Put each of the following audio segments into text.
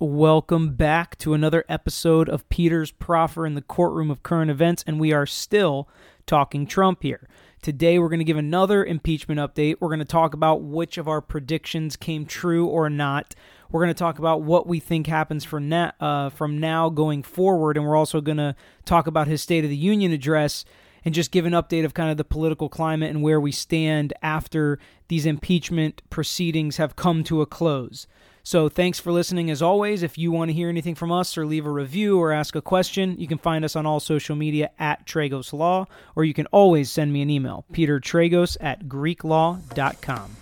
welcome back to another episode of Peter's Proffer in the courtroom of current events, and we are still talking Trump here. Today, we're going to give another impeachment update. We're going to talk about which of our predictions came true or not. We're going to talk about what we think happens for na- uh, from now going forward, and we're also going to talk about his State of the Union address and just give an update of kind of the political climate and where we stand after these impeachment proceedings have come to a close. So thanks for listening as always. If you want to hear anything from us or leave a review or ask a question, you can find us on all social media at Tragos Law, or you can always send me an email, Peter Tragos at GreekLaw.com.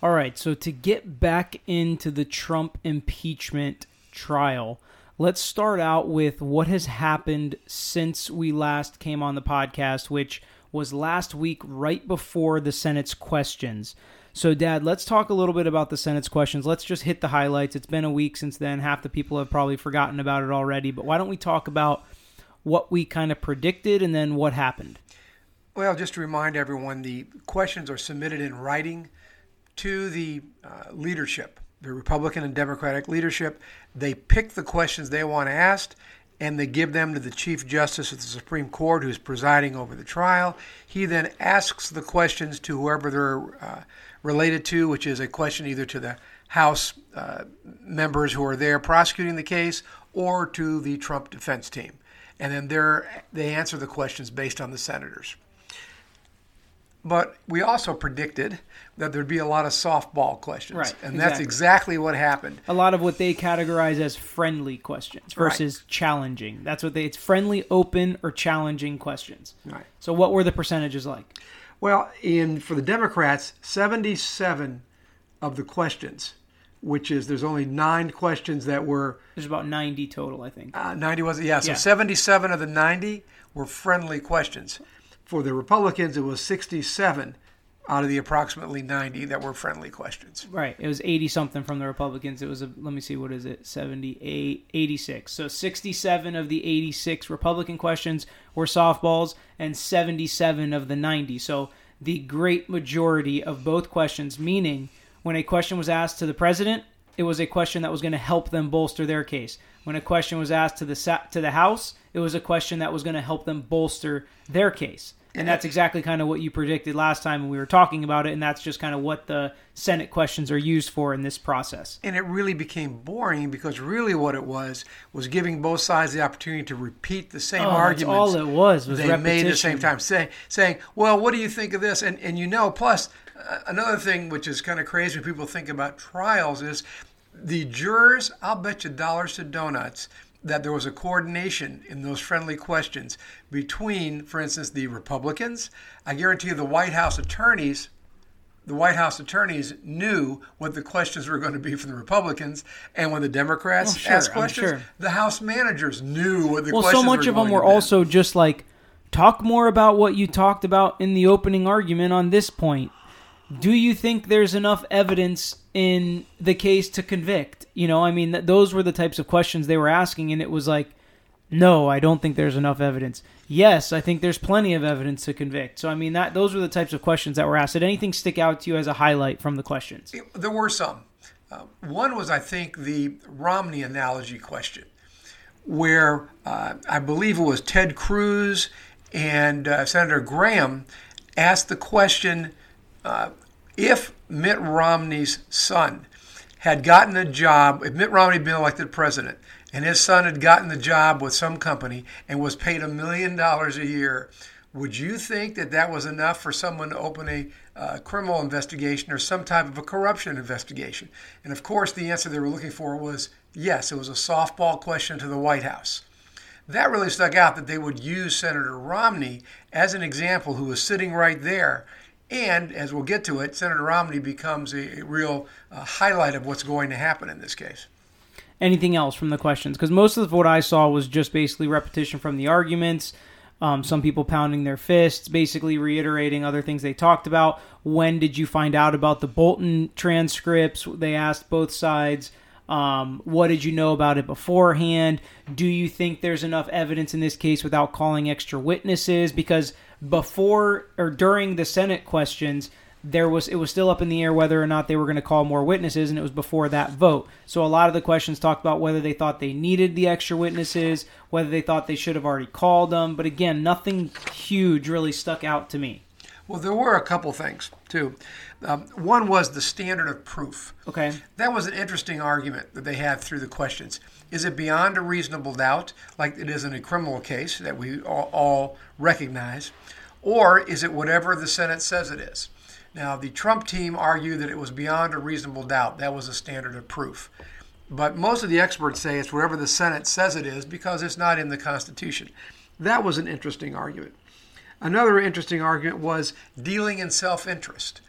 All right, so to get back into the Trump impeachment trial, let's start out with what has happened since we last came on the podcast, which was last week right before the Senate's questions. So, Dad, let's talk a little bit about the Senate's questions. Let's just hit the highlights. It's been a week since then. Half the people have probably forgotten about it already, but why don't we talk about what we kind of predicted and then what happened? Well, just to remind everyone, the questions are submitted in writing to the uh, leadership, the Republican and Democratic leadership. They pick the questions they want asked and they give them to the Chief Justice of the Supreme Court who's presiding over the trial. He then asks the questions to whoever they're uh, related to, which is a question either to the House uh, members who are there prosecuting the case or to the Trump defense team. And then they answer the questions based on the senators. But we also predicted that there'd be a lot of softball questions. Right, And exactly. that's exactly what happened. A lot of what they categorize as friendly questions versus challenging. That's what they it's friendly, open, or challenging questions. Right. So what were the percentages like? Well, in for the Democrats, 77 of the questions, which is there's only nine questions that were There's about 90 total, I think. uh, 90 was yeah, so Yeah. 77 of the 90 were friendly questions. For the Republicans, it was 67 out of the approximately 90 that were friendly questions. Right. It was 80 something from the Republicans. It was a let me see what is it? 78 86. So 67 of the 86 Republican questions were softballs and 77 of the 90. So the great majority of both questions meaning when a question was asked to the president, it was a question that was going to help them bolster their case. When a question was asked to the to the House, it was a question that was going to help them bolster their case. And that's exactly kind of what you predicted last time when we were talking about it, and that's just kind of what the Senate questions are used for in this process. And it really became boring because really what it was was giving both sides the opportunity to repeat the same Oh, that's arguments. all it was, was they made at the same time, saying, saying, "Well, what do you think of this?" And and you know, plus uh, another thing which is kind of crazy when people think about trials is the jurors. I'll bet you dollars to donuts that there was a coordination in those friendly questions between, for instance, the Republicans. I guarantee you, the White House attorneys the White House attorneys knew what the questions were going to be from the Republicans, and when the Democrats Oh, sure, asked questions, sure. the House managers knew what the questions were Well, so much of them were be. also just like, talk more about what you talked about in the opening argument on this point. Do you think there's enough evidence in the case to convict? You know, I mean, th- those were the types of questions they were asking, and it was like, no, I don't think there's enough evidence. Yes, I think there's plenty of evidence to convict. So, I mean, that those were the types of questions that were asked. Did anything stick out to you as a highlight from the questions? There were some. Uh, one was, I think, the Romney analogy question, where uh, I believe it was Ted Cruz and uh, Senator Graham asked the question uh, if Mitt Romney's son had gotten a job, if Mitt Romney had been elected president, and his son had gotten the job with some company and was paid a million dollars a year, would you think that that was enough for someone to open a uh, criminal investigation or some type of a corruption investigation? And of course, the answer they were looking for was yes, it was a softball question to the White House. That really stuck out that they would use Senator Romney as an example who was sitting right there. And as we'll get to it, Senator Romney becomes a, a real uh, highlight of what's going to happen in this case. anything else from the questions because most of what I saw was just basically repetition from the arguments. Um, some people pounding their fists, basically reiterating other things they talked about. When did you find out about the Bolton transcripts? They asked both sides. Um, what did you know about it beforehand? Do you think there's enough evidence in this case without calling extra witnesses? Because before or during the Senate questions, there was it was still up in the air whether or not they were going to call more witnesses and it was before that vote. So a lot of the questions talked about whether they thought they needed the extra witnesses whether they thought they should have already called them but again nothing huge really stuck out to me. Well there were a couple things too. Um, one was the standard of proof. Okay. That was an interesting argument that they had through the questions is it beyond a reasonable doubt like it is in a criminal case that we all, all recognize or is it whatever the senate says it is now, the Trump team argued that it was beyond a reasonable doubt. That was a standard of proof. But most of the experts say it's whatever the Senate says it is because it's not in the Constitution. That was an interesting argument. Another interesting argument was dealing in self interest.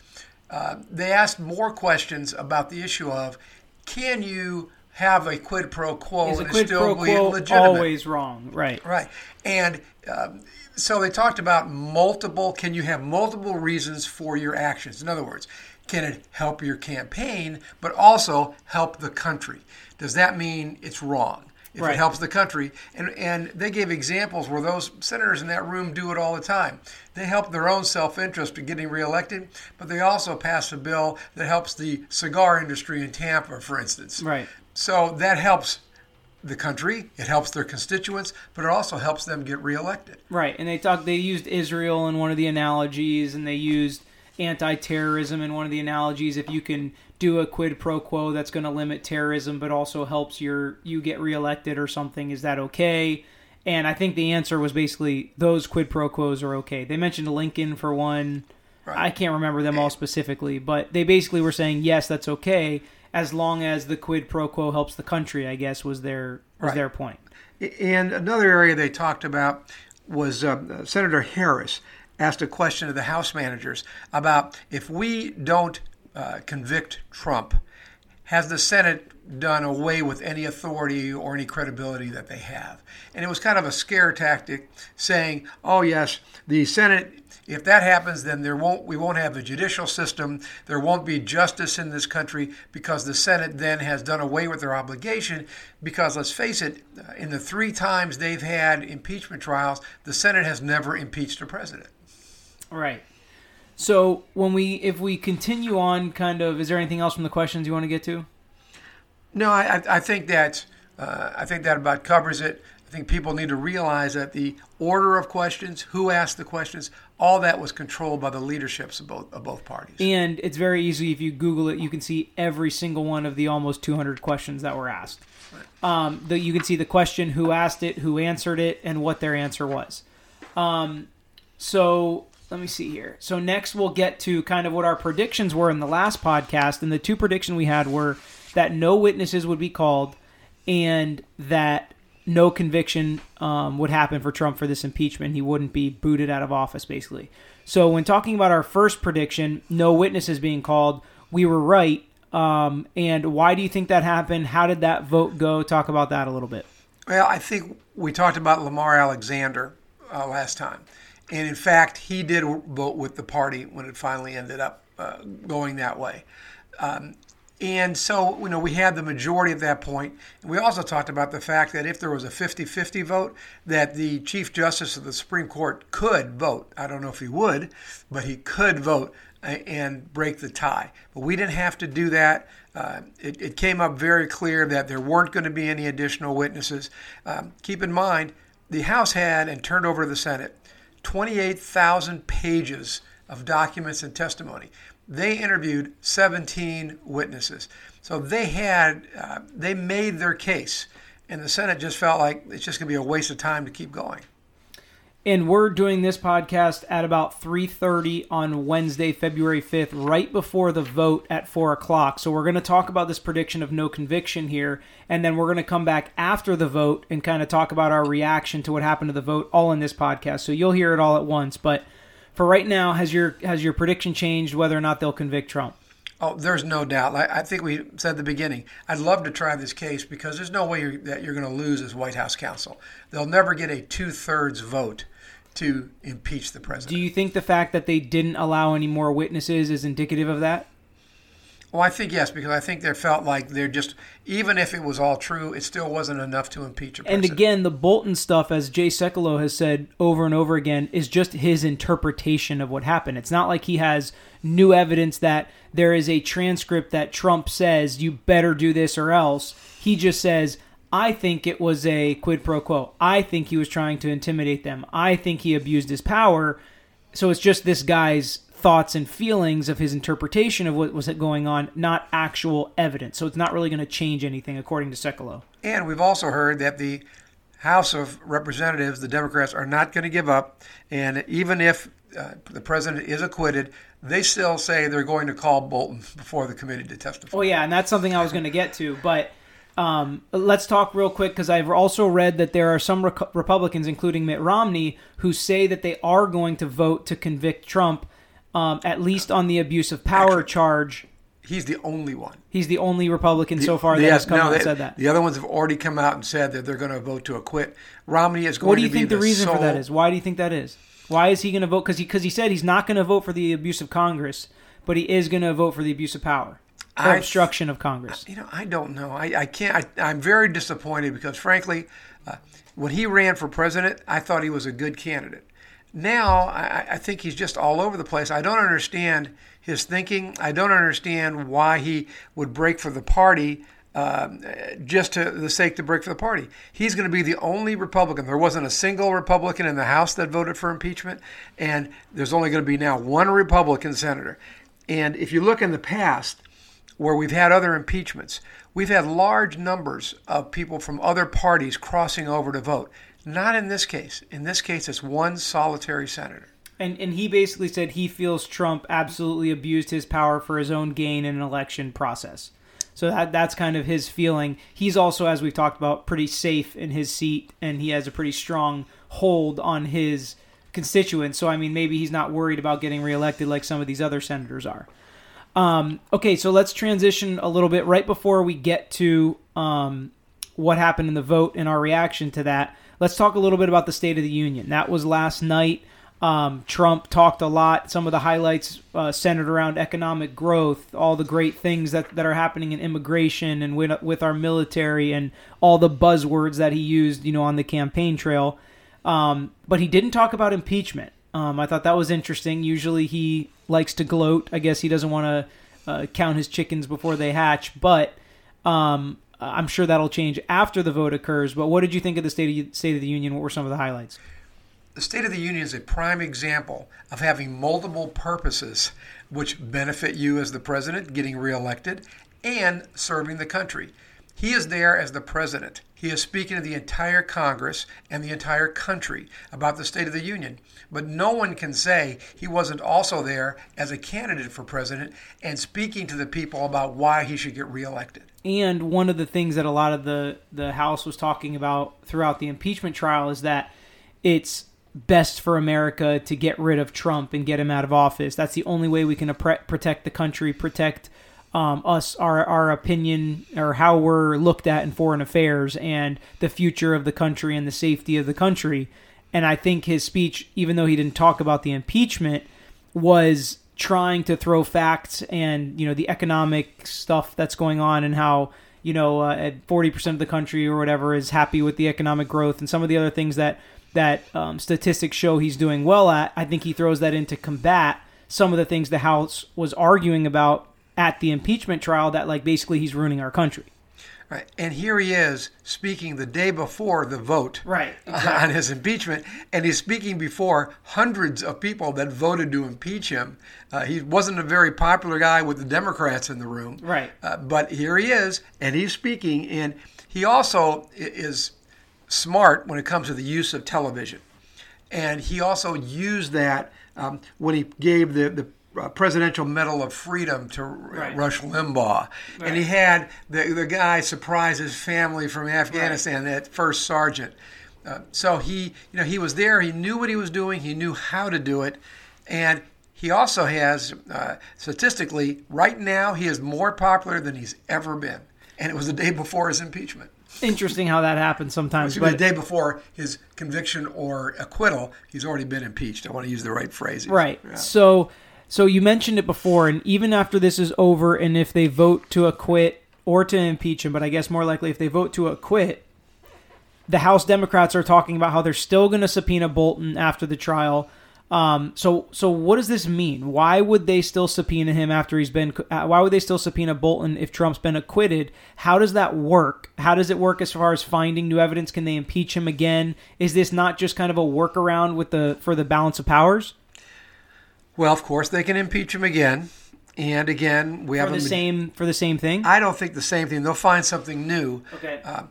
Uh, they asked more questions about the issue of can you have a quid pro quo Is and quid still pro quo legitimate? always wrong right Right. And um, so they talked about multiple, can you have multiple reasons for your actions? In other words, can it help your campaign, but also help the country? Does that mean it's wrong? If Right. it helps the country, and, and they gave examples where those senators in that room do it all the time. They help their own self interest in getting reelected, but they also pass a bill that helps the cigar industry in Tampa, for instance. right So that helps the country, it helps their constituents, but it also helps them get reelected. Right, and they talked. They used Israel in one of the analogies, and they used anti-terrorism in one of the analogies. If you can do a quid pro quo that's going to limit terrorism, but also helps your you get reelected or something, is that okay? And I think the answer was basically those quid pro quos are okay. They mentioned Lincoln for one. Right. I can't remember them all specifically, but they basically were saying yes, that's okay as long as the quid pro quo helps the country. I guess was their was Right. their point. And another area they talked about was um, Senator Harris asked a question of the House managers about if we don't uh, convict Trump, has the Senate done away with any authority or any credibility that they have? And it was kind of a scare tactic saying, oh, yes, the Senate. If that happens, then there won't we won't have a judicial system. There won't be justice in this country because the Senate then has done away with their obligation. Because let's face it, uh, in the three times they've had impeachment trials, the Senate has never impeached a president. Right. So when we if we continue on, kind of, is there anything else from the questions you want to get to? No, I, I- I think that uh, I think that about covers it. I think people need to realize that the order of questions, who asked the questions, all that was controlled by the leaderships of both of both parties. And it's very easy if you Google it, you can see every single one of the almost 200 questions that were asked. Um, the, you can see the question, who asked it, who answered it, and what their answer was. Um, so let me see here. So next we'll get to kind of what our predictions were in the last podcast, and the two predictions we had were that no witnesses would be called, and that no conviction um, would happen for Trump for this impeachment. He wouldn't be booted out of office, basically. So when talking about our first prediction, no witnesses being called, we were right. Um, and why do you think that happened? How did that vote go? Talk about that a little bit. Well, I think we talked about Lamar Alexander uh, last time, and in fact, he did vote with the party when it finally ended up uh, going that way. Um, and so, you know, we had the majority at that point. We also talked about the fact that if there was a 50 50 vote, that the Chief Justice of the Supreme Court could vote. I don't know if he would, but he could vote uh, and break the tie. But we didn't have to do that. Uh, it, it came up very clear that there weren't going to be any additional witnesses. Um, keep in mind, the House had and turned over to the Senate 28,000 pages of documents and testimony. They interviewed 17 witnesses. So they had, uh, they made their case. And the Senate just felt like it's just going to be a waste of time to keep going. and we're doing this podcast at about 3.30 on wednesday february 5th right before the vote at 4 o'clock so we're going to talk about this prediction of no conviction here and then we're going to come back after the vote and kind of talk about our reaction to what happened to the vote all in this podcast so you'll hear it all at once but for right now has your has your prediction changed whether or not they'll convict trump Oh, there's no doubt. I, I think we said at the beginning, I'd love to try this case because there's no way you're, that you're going to lose as White House counsel. They'll never get a two thirds vote to impeach the president. do you think the fact that they didn't allow any more witnesses is indicative of that Well, I think yes, because I think they felt like they're just even if it was all true, it still wasn't enough to impeach a And again, the Bolton stuff, as Jay Sekulow has said over and over again, is just his interpretation of what happened. It's not like he has new evidence that there is a transcript that Trump says you better do this or else. He just says, I think it was a quid pro quo. I think he was trying to intimidate them. I think he abused his power. So it's just this guy's thoughts and feelings of his interpretation of what was going on, not actual evidence. So it's not really going to change anything, according to Sekulow. And we've also heard that the House of Representatives, the Democrats, are not going to give up. And even if uh, the president is acquitted, they still say they're going to call Bolton before the committee to testify. Oh yeah, and that's something I was going to get to, but um, let's talk real quick because I've also read that there are some Re- Republicans, including Mitt Romney, who say that they are going to vote to convict Trump, um, at least on the abuse of power Actually- charge. He's the only one. He's the only Republican so far that Yes, has come no, out and said that. The other ones have already come out and said that they're going to vote to acquit. Romney is going What do you think the reason for that is? Why do you think that is? Why is he going to vote? Because he because he said he's not going to vote for the abuse of Congress, but he is going to vote for the abuse of power I- obstruction of Congress. You know, I don't know. I, I can't. I, I'm very disappointed because, frankly, uh, when he ran for president, I thought he was a good candidate. Now, I, I think he's just all over the place. I don't understand his thinking. I don't understand why he would break for the party um, just to the sake to break for the party. He's going to be the only Republican. There wasn't a single Republican in the House that voted for impeachment, and there's only going to be now one Republican senator. And if you look in the past, where we've had other impeachments, we've had large numbers of people from other parties crossing over to vote. Not in this case. In this case, it's one solitary senator. And and he basically said he feels Trump absolutely abused his power for his own gain in an election process. So that that's kind of his feeling. He's also, as we've talked about, pretty safe in his seat, and he has a pretty strong hold on his constituents. So I mean, maybe he's not worried about getting reelected like some of these other senators are. Um, okay, so let's transition a little bit right before we get to um, what happened in the vote and our reaction to that. Let's talk a little bit about the State of the Union. That was last night. Um, Trump talked a lot. Some of the highlights uh, centered around economic growth, all the great things that, that are happening in immigration and with, with our military, and all the buzzwords that he used, you know, on the campaign trail. Um, but he didn't talk about impeachment. Um, I thought that was interesting. Usually he likes to gloat. I guess he doesn't want to uh, count his chickens before they hatch. But um, Uh, I'm sure that'll change after the vote occurs. But what did you think of the State of, State of the Union? What were some of the highlights? The State of the Union is a prime example of having multiple purposes which benefit you as the president, getting reelected, and serving the country. He is there as the president. He is speaking to the entire Congress and the entire country about the State of the Union. But no one can say he wasn't also there as a candidate for president and speaking to the people about why he should get reelected. And one of the things that a lot of the, the House was talking about throughout the impeachment trial is that it's best for America to get rid of Trump and get him out of office. That's the only way we can protect the country, protect um, us, our our opinion, or how we're looked at in foreign affairs, and the future of the country and the safety of the country. And I think his speech, even though he didn't talk about the impeachment, was trying to throw facts and you know the economic stuff that's going on and how you know uh, forty percent of the country or whatever is happy with the economic growth and some of the other things that that um, statistics show he's doing well at. I think he throws that in to combat some of the things the House was arguing about at the impeachment trial that like basically he's ruining our country. Right. And here he is speaking the day before the vote Right, on his impeachment, and he's speaking before hundreds of people that voted to impeach him. Uh, he wasn't a very popular guy with the Democrats in the room. Right. Uh, but here he is, and he's speaking, and he also is smart when it comes to the use of television. And he also used that um, when he gave the, the Presidential Medal of Freedom to Right. Rush Limbaugh. And he had the, the guy surprise his family from Afghanistan, that first sergeant. Uh, so he, you know, he was there. He knew what he was doing. He knew how to do it, and he also has, uh, statistically, right now, he is more popular than he's ever been. And it was the day before his impeachment. Interesting how that happens sometimes. But the day before his conviction or acquittal, he's already been impeached. I want to use the right phrase. Right. Yeah. So So you mentioned it before, and even after this is over, and if they vote to acquit or to impeach him, but I guess more likely if they vote to acquit, the House Democrats are talking about how they're still going to subpoena Bolton after the trial. Um, so, so what does this mean? Why would they still subpoena him after he's been? Uh, why would they still subpoena Bolton if Trump's been acquitted? How does that work? How does it work as far as finding new evidence? Can they impeach him again? Is this not just kind of a workaround with the for the balance of powers? Well, of course they can impeach him again, and again we for have the same for the same thing. I don't think the same thing. They'll find something new. Okay. Uh,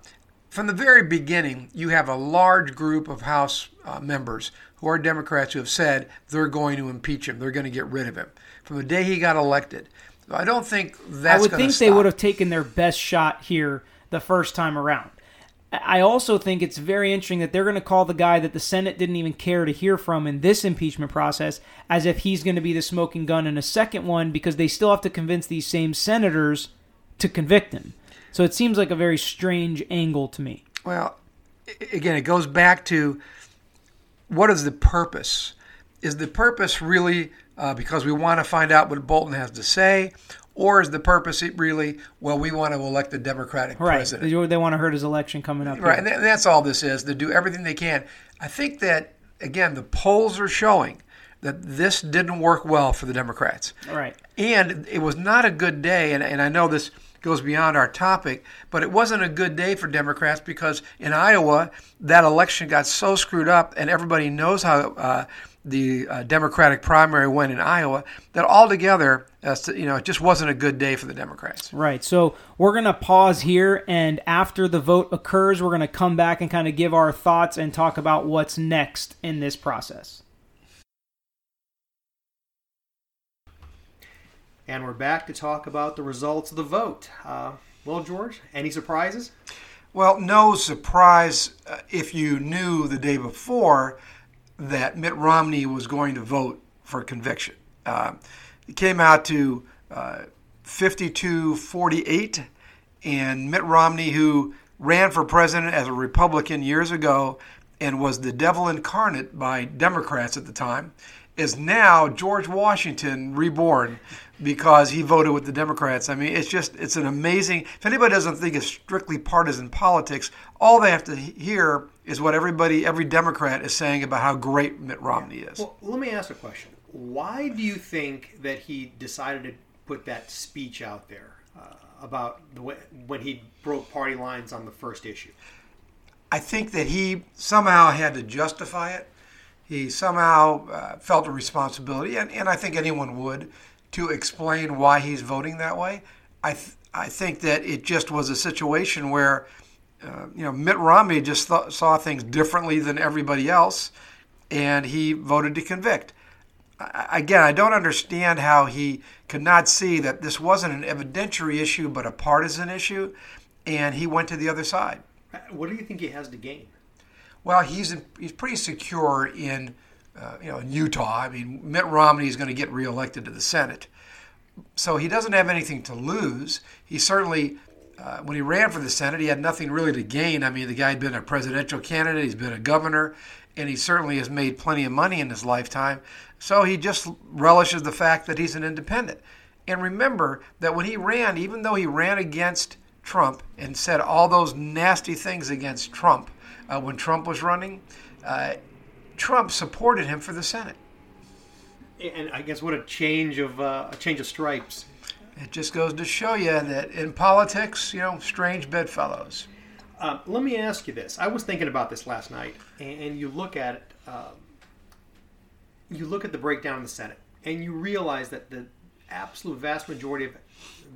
from the very beginning, you have a large group of House uh, members who are Democrats who have said they're going to impeach him. They're going to get rid of him from the day he got elected. I don't think that's. I would think stop. they would have taken their best shot here the first time around. I also think it's very interesting that they're going to call the guy that the Senate didn't even care to hear from in this impeachment process as if he's going to be the smoking gun in a second one because they still have to convince these same senators to convict him. So it seems like a very strange angle to me. Well, again, it goes back to what is the purpose? Is the purpose really uh, because we want to find out what Bolton has to say, or is the purpose really well we want to elect a Democratic president. right. president? They want to hurt his election coming up. Right, here. and that's all this is. To do everything they can. I think that again, the polls are showing that this didn't work well for the Democrats. Right, and it was not a good day. And, and I know this goes beyond our topic, but it wasn't a good day for Democrats because in Iowa, that election got so screwed up, and everybody knows how uh, the uh, Democratic primary went in Iowa, that altogether, uh, you know, it just wasn't a good day for the Democrats. Right. So we're going to pause here, and after the vote occurs, we're going to come back and kind of give our thoughts and talk about what's next in this process. And we're back to talk about the results of the vote. Uh, well, George, any surprises? Well, no surprise uh, if you knew the day before that Mitt Romney was going to vote for conviction. Uh, it came out to uh, 52 48, and Mitt Romney, who ran for president as a Republican years ago and was the devil incarnate by Democrats at the time, is now George Washington reborn because he voted with the Democrats. I mean, it's just it's an amazing. If anybody doesn't think it's strictly partisan politics, all they have to hear is what everybody, every Democrat is saying about how great Mitt Romney is. Well, let me ask a question. Why do you think that he decided to put that speech out there uh, about the way, when he broke party lines on the first issue? I think that he somehow had to justify it. He somehow uh, felt a responsibility, and, and I think anyone would, to explain why he's voting that way. I th- I think that it just was a situation where, uh, you know, Mitt Romney just th- saw things differently than everybody else, and he voted to convict. Again, I don't understand how he could not see that this wasn't an evidentiary issue but a partisan issue, and he went to the other side. What do you think he has to gain? Well, he's he's pretty secure in uh, you know in Utah. I mean, Mitt Romney is going to get reelected to the Senate, so he doesn't have anything to lose. He certainly. Uh, when he ran for the Senate, he had nothing really to gain. I mean, the guy had been a presidential candidate, he's been a governor, and he certainly has made plenty of money in his lifetime. So he just relishes the fact that he's an independent. And remember that when he ran, even though he ran against Trump and said all those nasty things against Trump, uh, when Trump was running, uh, Trump supported him for the Senate. And I guess what a change of uh, a change of stripes. It just goes to show you that in politics, you know, strange bedfellows. Uh, let me ask you this. I was thinking about this last night, and, and you look at it. Um, you look at the breakdown in the Senate, and you realize that the absolute vast majority of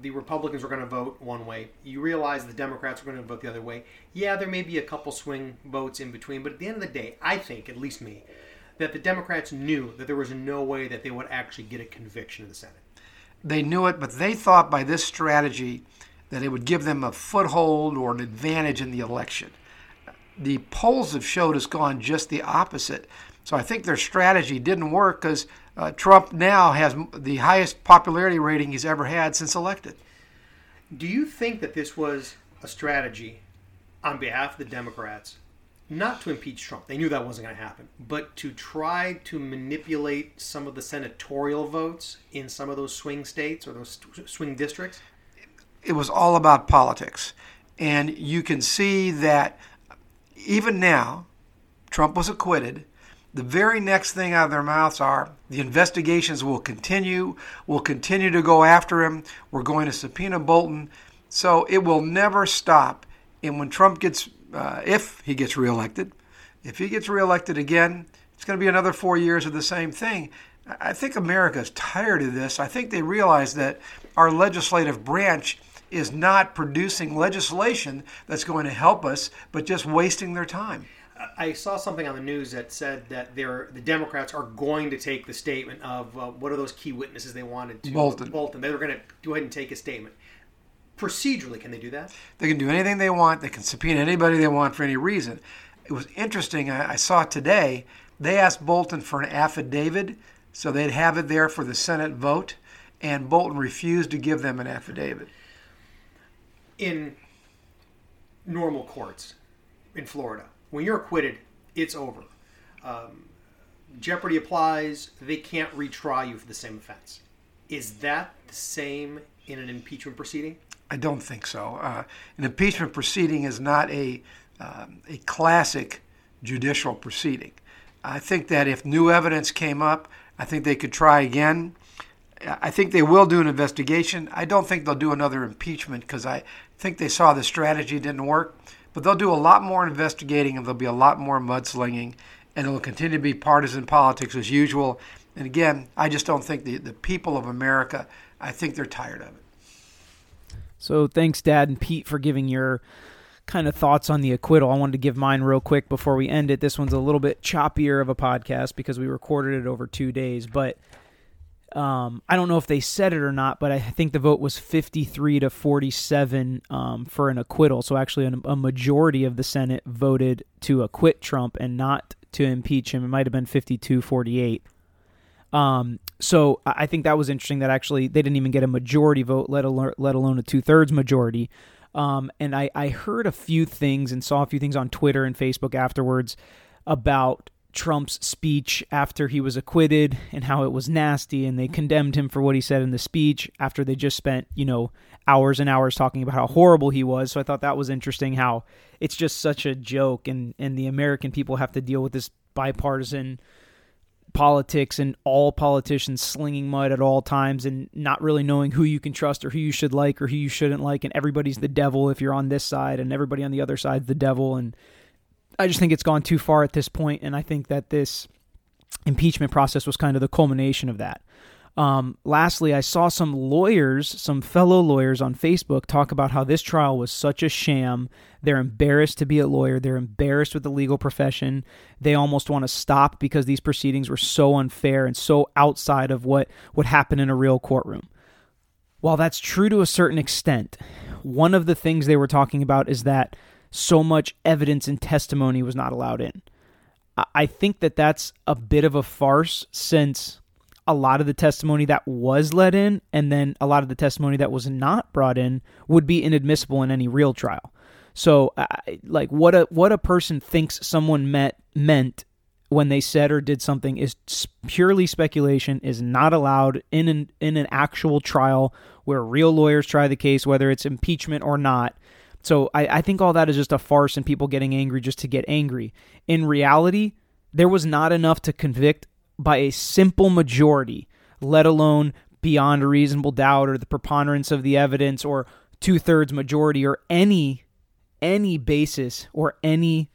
the Republicans were going to vote one way. You realize the Democrats were going to vote the other way. Yeah, there may be a couple swing votes in between, but at the end of the day, I think, at least me, that the Democrats knew that there was no way that they would actually get a conviction in the Senate. They knew it, but they thought by this strategy that it would give them a foothold or an advantage in the election. The polls have showed it's gone just the opposite. So I think their strategy didn't work because uh, Trump now has the highest popularity rating he's ever had since elected. Do you think that this was a strategy on behalf of the Democrats, not to impeach Trump. They knew that wasn't going to happen, but to try to manipulate some of the senatorial votes in some of those swing states or those swing districts. It was all about politics. And you can see that even now, Trump was acquitted. The very next thing out of their mouths are the investigations will continue. We'll continue to go after him. We're going to subpoena Bolton. So it will never stop. And when Trump gets, uh, if he gets reelected, if he gets reelected again, it's going to be another four years of the same thing. I think America is tired of this. I think they realize that our legislative branch is not producing legislation that's going to help us, but just wasting their time. I saw something on the news that said that they're, the Democrats are going to take the statement of uh, what are those key witnesses they wanted to Bolton. Bolton. They were going to go ahead and take a statement. Procedurally, can they do that? They can do anything they want. They can subpoena anybody they want for any reason. It was interesting. I, I saw today they asked Bolton for an affidavit so they'd have it there for the Senate vote, and Bolton refused to give them an affidavit. In normal courts in Florida, when you're acquitted, it's over. Um, jeopardy applies. They can't retry you for the same offense. Is that the same in an impeachment proceeding? I don't think so. Uh, an impeachment proceeding is not a um, a classic judicial proceeding. I think that if new evidence came up, I think they could try again. I think they will do an investigation. I don't think they'll do another impeachment because I think they saw the strategy didn't work. But they'll do a lot more investigating and there'll be a lot more mudslinging and it will continue to be partisan politics as usual. And again, I just don't think the, the people of America, I think they're tired of it. So thanks, Dad and Pete, for giving your kind of thoughts on the acquittal. I wanted to give mine real quick before we end it. This one's a little bit choppier of a podcast because we recorded it over two days, but um, I don't know if they said it or not, but I think the vote was 53 to 47 um, for an acquittal. So actually, a, majority of the Senate voted to acquit Trump and not to impeach him. It might have been 52 48. Um, so I think that was interesting that actually they didn't even get a majority vote, let alone, let alone a two thirds majority. Um, and I, I heard a few things and saw a few things on Twitter and Facebook afterwards about Trump's speech after he was acquitted and how it was nasty and they condemned him for what he said in the speech after they just spent, you know, hours and hours talking about how horrible he was. So I thought that was interesting how it's just such a joke and and the American people have to deal with this bipartisan politics and all politicians slinging mud at all times and not really knowing who you can trust or who you should like or who you shouldn't like and everybody's the devil if you're on this side and everybody on the other side's the devil and I just think it's gone too far at this point, and I think that this impeachment process was kind of the culmination of that. Um, lastly, I saw some lawyers, some fellow lawyers on Facebook, talk about how this trial was such a sham. They're embarrassed to be a lawyer. They're embarrassed with the legal profession. They almost want to stop because these proceedings were so unfair and so outside of what would happen in a real courtroom. While that's true to a certain extent, one of the things they were talking about is that so much evidence and testimony was not allowed in. I think that that's a bit of a farce since a lot of the testimony that was let in and then a lot of the testimony that was not brought in would be inadmissible in any real trial. So like what a what a person thinks someone met meant when they said or did something is purely speculation is not allowed in an in an actual trial where real lawyers try the case whether it's impeachment or not so I, I think all that is just a farce and people getting angry just to get angry. In reality, there was not enough to convict by a simple majority, let alone beyond a reasonable doubt or the preponderance of the evidence or two thirds majority or any any basis or any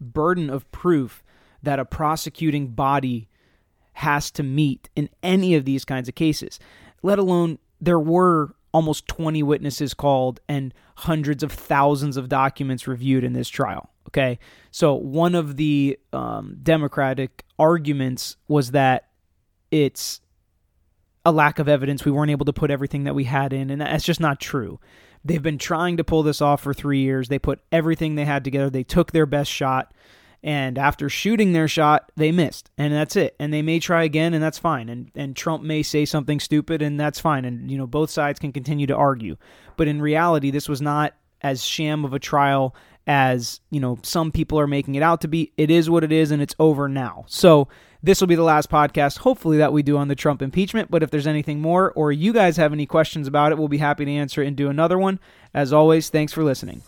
burden of proof that a prosecuting body has to meet in any of these kinds of cases. Let alone there were almost 20 witnesses called and hundreds of thousands of documents reviewed in this trial. Okay. So one of the um, Democratic arguments was that it's a lack of evidence. We weren't able to put everything that we had in, and that's just not true. They've been trying to pull this off for three years. They put everything they had together. They took their best shot. And after shooting their shot, they missed. And that's it. And they may try again, and that's fine. And and Trump may say something stupid, and that's fine. And you know, both sides can continue to argue. But in reality, this was not as sham of a trial as you know some people are making it out to be. It is what it is, and it's over now. So this will be the last podcast, hopefully, that we do on the Trump impeachment. But if there's anything more, or you guys have any questions about it, we'll be happy to answer it and do another one. As always, thanks for listening.